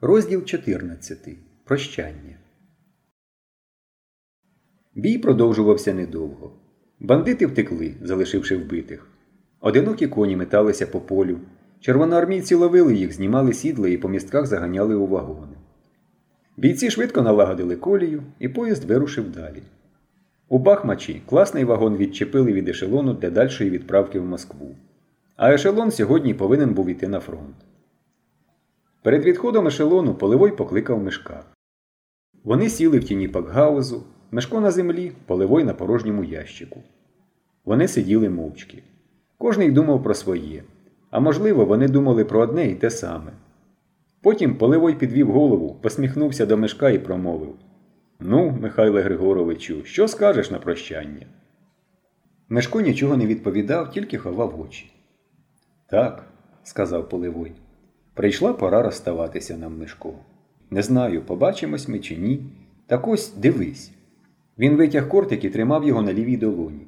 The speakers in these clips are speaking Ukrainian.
Розділ 14. Прощання. Бій продовжувався недовго. Бандити втекли, залишивши вбитих. Одинокі коні металися по полю. Червоноармійці ловили їх, знімали сідла і по містках заганяли у вагони. Бійці швидко налагодили колію, і поїзд вирушив далі. У Бахмачі класний вагон відчепили від ешелону для дальшої відправки в Москву. А ешелон сьогодні повинен був іти на фронт. Перед відходом ешелону Поливой покликав Мишка. Вони сіли в тіні пакгаузу, Мешко на землі, Поливой на порожньому ящику. Вони сиділи мовчки. Кожний думав про своє, а можливо, вони думали про одне і те саме. Потім Поливой підвів голову, посміхнувся до Мешка і промовив Ну, Михайле Григоровичу, що скажеш на прощання? Мешко нічого не відповідав, тільки ховав очі. Так, сказав Поливой. Прийшла пора розставатися нам Мишко. Не знаю, побачимось ми чи ні. Так ось дивись. Він витяг кортик і тримав його на лівій долоні.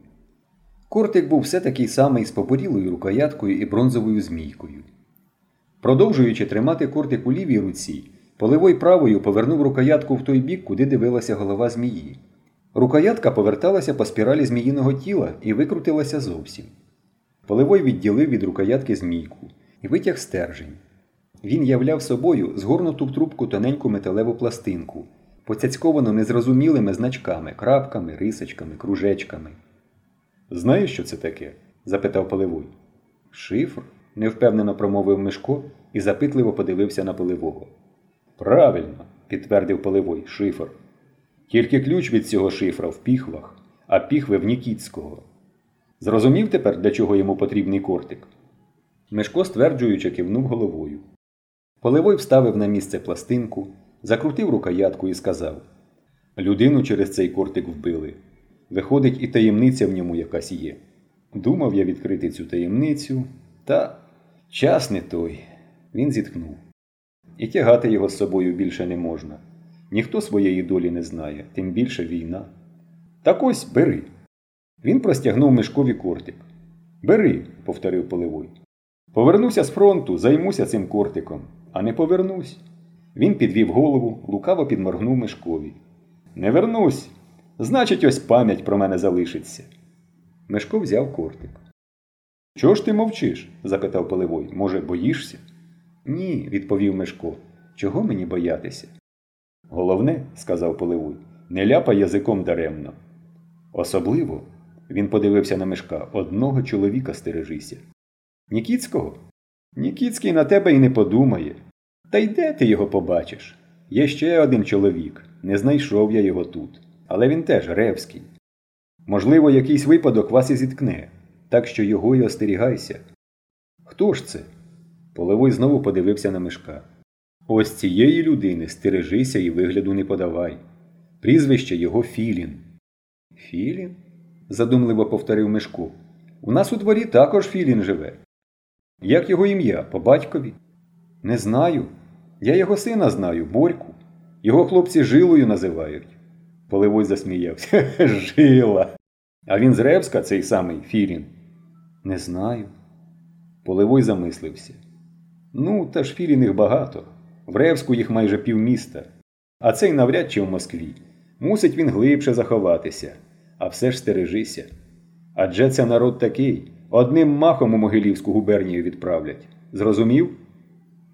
Кортик був все такий самий з поборілою рукояткою і бронзовою змійкою. Продовжуючи тримати кортик у лівій руці, поливой правою повернув рукоятку в той бік, куди дивилася голова змії. Рукоятка поверталася по спіралі зміїного тіла і викрутилася зовсім. Поливой відділив від рукоятки змійку і витяг стержень. Він являв собою згорнуту в трубку тоненьку металеву пластинку, поцяцьковану незрозумілими значками, крапками, рисочками, кружечками. Знаєш, що це таке? запитав Поливой. Шифр? невпевнено промовив Мишко і запитливо подивився на Поливого. Правильно, підтвердив Поливой, шифр. Тільки ключ від цього шифра в піхвах, а піхви в Нікітського. Зрозумів тепер, для чого йому потрібний кортик? Мишко стверджуючи, кивнув головою. Поливой вставив на місце пластинку, закрутив рукоятку і сказав Людину через цей кортик вбили. Виходить, і таємниця в ньому якась є. Думав я відкрити цю таємницю, та час не той. Він зітхнув. І тягати його з собою більше не можна. Ніхто своєї долі не знає, тим більше війна. Так ось бери. Він простягнув мишкові кортик. Бери, повторив Поливой. Повернуся з фронту, займуся цим кортиком, а не повернусь. Він підвів голову, лукаво підморгнув Мишкові. Не вернусь. Значить, ось пам'ять про мене залишиться. Мишко взяв кортик. Чого ж ти мовчиш? запитав Поливой. Може, боїшся? Ні, відповів Мишко. Чого мені боятися? Головне, сказав Поливой, не ляпай язиком даремно. Особливо, він подивився на Мишка, одного чоловіка стережися. Нікіцького? Нікіцький на тебе і не подумає. Та й де ти його побачиш? Є ще один чоловік. Не знайшов я його тут. Але він теж ревський. Можливо, якийсь випадок вас і зіткне, так що його й остерігайся. Хто ж це? Половой знову подивився на мишка. Ось цієї людини стережися і вигляду не подавай. Прізвище його Філін. Філін? задумливо повторив Мишко. У нас у дворі також Філін живе. Як його ім'я? По батькові? Не знаю. Я його сина знаю, Борьку. Його хлопці жилою називають. Поливой засміявся. Жила. А він з Ревська, цей самий Філін? Не знаю. Поливой замислився. Ну, та ж Філін їх багато. В Ревську їх майже півміста. А цей навряд чи в Москві. Мусить він глибше заховатися. А все ж стережися. Адже це народ такий. Одним махом у Могилівську губернію відправлять. Зрозумів?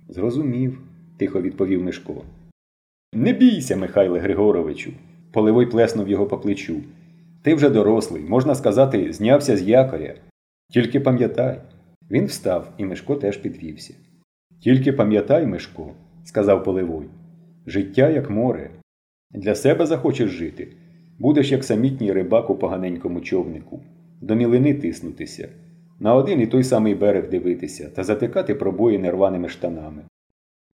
Зрозумів, тихо відповів Мишко. Не бійся, Михайле Григоровичу. Поливой плеснув його по плечу. Ти вже дорослий, можна сказати, знявся з якоря. Тільки пам'ятай. Він встав, і Мишко теж підвівся. Тільки пам'ятай, Мишко, сказав Поливой. Життя як море. Для себе захочеш жити. Будеш як самітній рибак у поганенькому човнику, до мілини тиснутися, на один і той самий берег дивитися та затикати пробої нерваними штанами.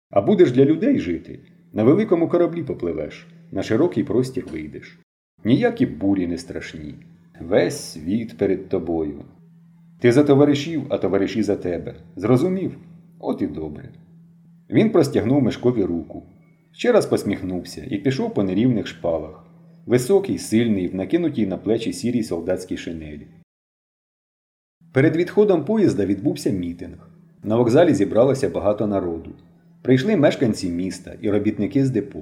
А будеш для людей жити, на великому кораблі попливеш, на широкий простір вийдеш. Ніякі бурі не страшні. Весь світ перед тобою. Ти за товаришів, а товариші за тебе. Зрозумів? От і добре. Він простягнув Мишкові руку, ще раз посміхнувся і пішов по нерівних шпалах. Високий, сильний, в накинутій на плечі сірій солдатській шинелі. Перед відходом поїзда відбувся мітинг. На вокзалі зібралося багато народу. Прийшли мешканці міста і робітники з депо.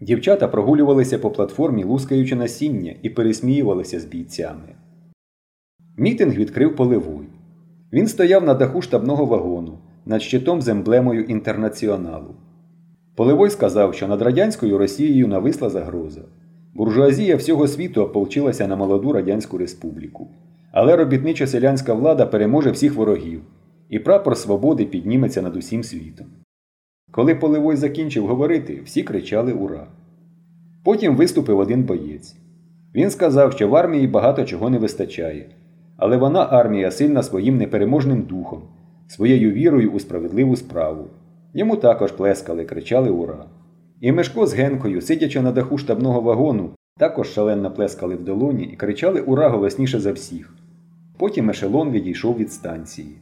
Дівчата прогулювалися по платформі, лускаючи насіння, і пересміювалися з бійцями. Мітинг відкрив Поливой. Він стояв на даху штабного вагону над щитом з емблемою інтернаціоналу. Поливой сказав, що над радянською Росією нависла загроза. Буржуазія всього світу ополчилася на молоду Радянську Республіку. Але робітничо-селянська влада переможе всіх ворогів, і прапор свободи підніметься над усім світом. Коли Поливой закінчив говорити, всі кричали Ура! Потім виступив один боєць. Він сказав, що в армії багато чого не вистачає, але вона армія сильна своїм непереможним духом, своєю вірою у справедливу справу. Йому також плескали, кричали Ура! І Мешко з Генкою, сидячи на даху штабного вагону, також шалено плескали в долоні і кричали Ура голосніше за всіх. Потім ешелон відійшов від станції.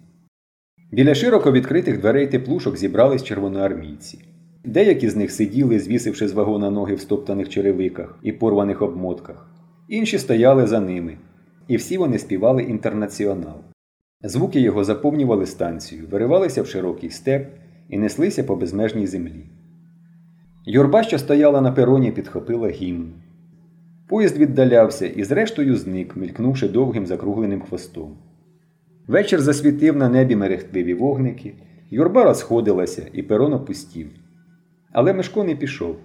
Біля широко відкритих дверей теплушок зібрались червоноармійці. Деякі з них сиділи, звісивши з вагона ноги в стоптаних черевиках і порваних обмотках, інші стояли за ними, і всі вони співали інтернаціонал. Звуки його заповнювали станцію, виривалися в широкий степ і неслися по безмежній землі. Юрба, що стояла на пероні, підхопила гімн. Поїзд віддалявся і зрештою зник, мількнувши довгим закругленим хвостом. Вечір засвітив на небі мерехтливі вогники, юрба розходилася і перон опустів. Але Мишко не пішов.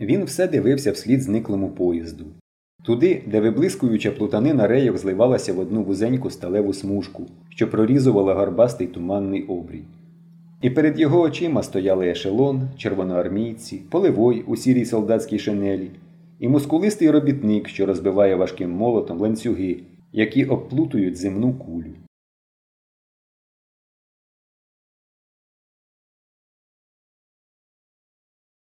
Він все дивився вслід зниклому поїзду. Туди, де виблискуюча плутанина рейок зливалася в одну вузеньку сталеву смужку, що прорізувала гарбастий туманний обрій. І перед його очима стояли ешелон, червоноармійці, поливой у сірій солдатській шинелі, і мускулистий робітник, що розбиває важким молотом ланцюги, які обплутують земну кулю.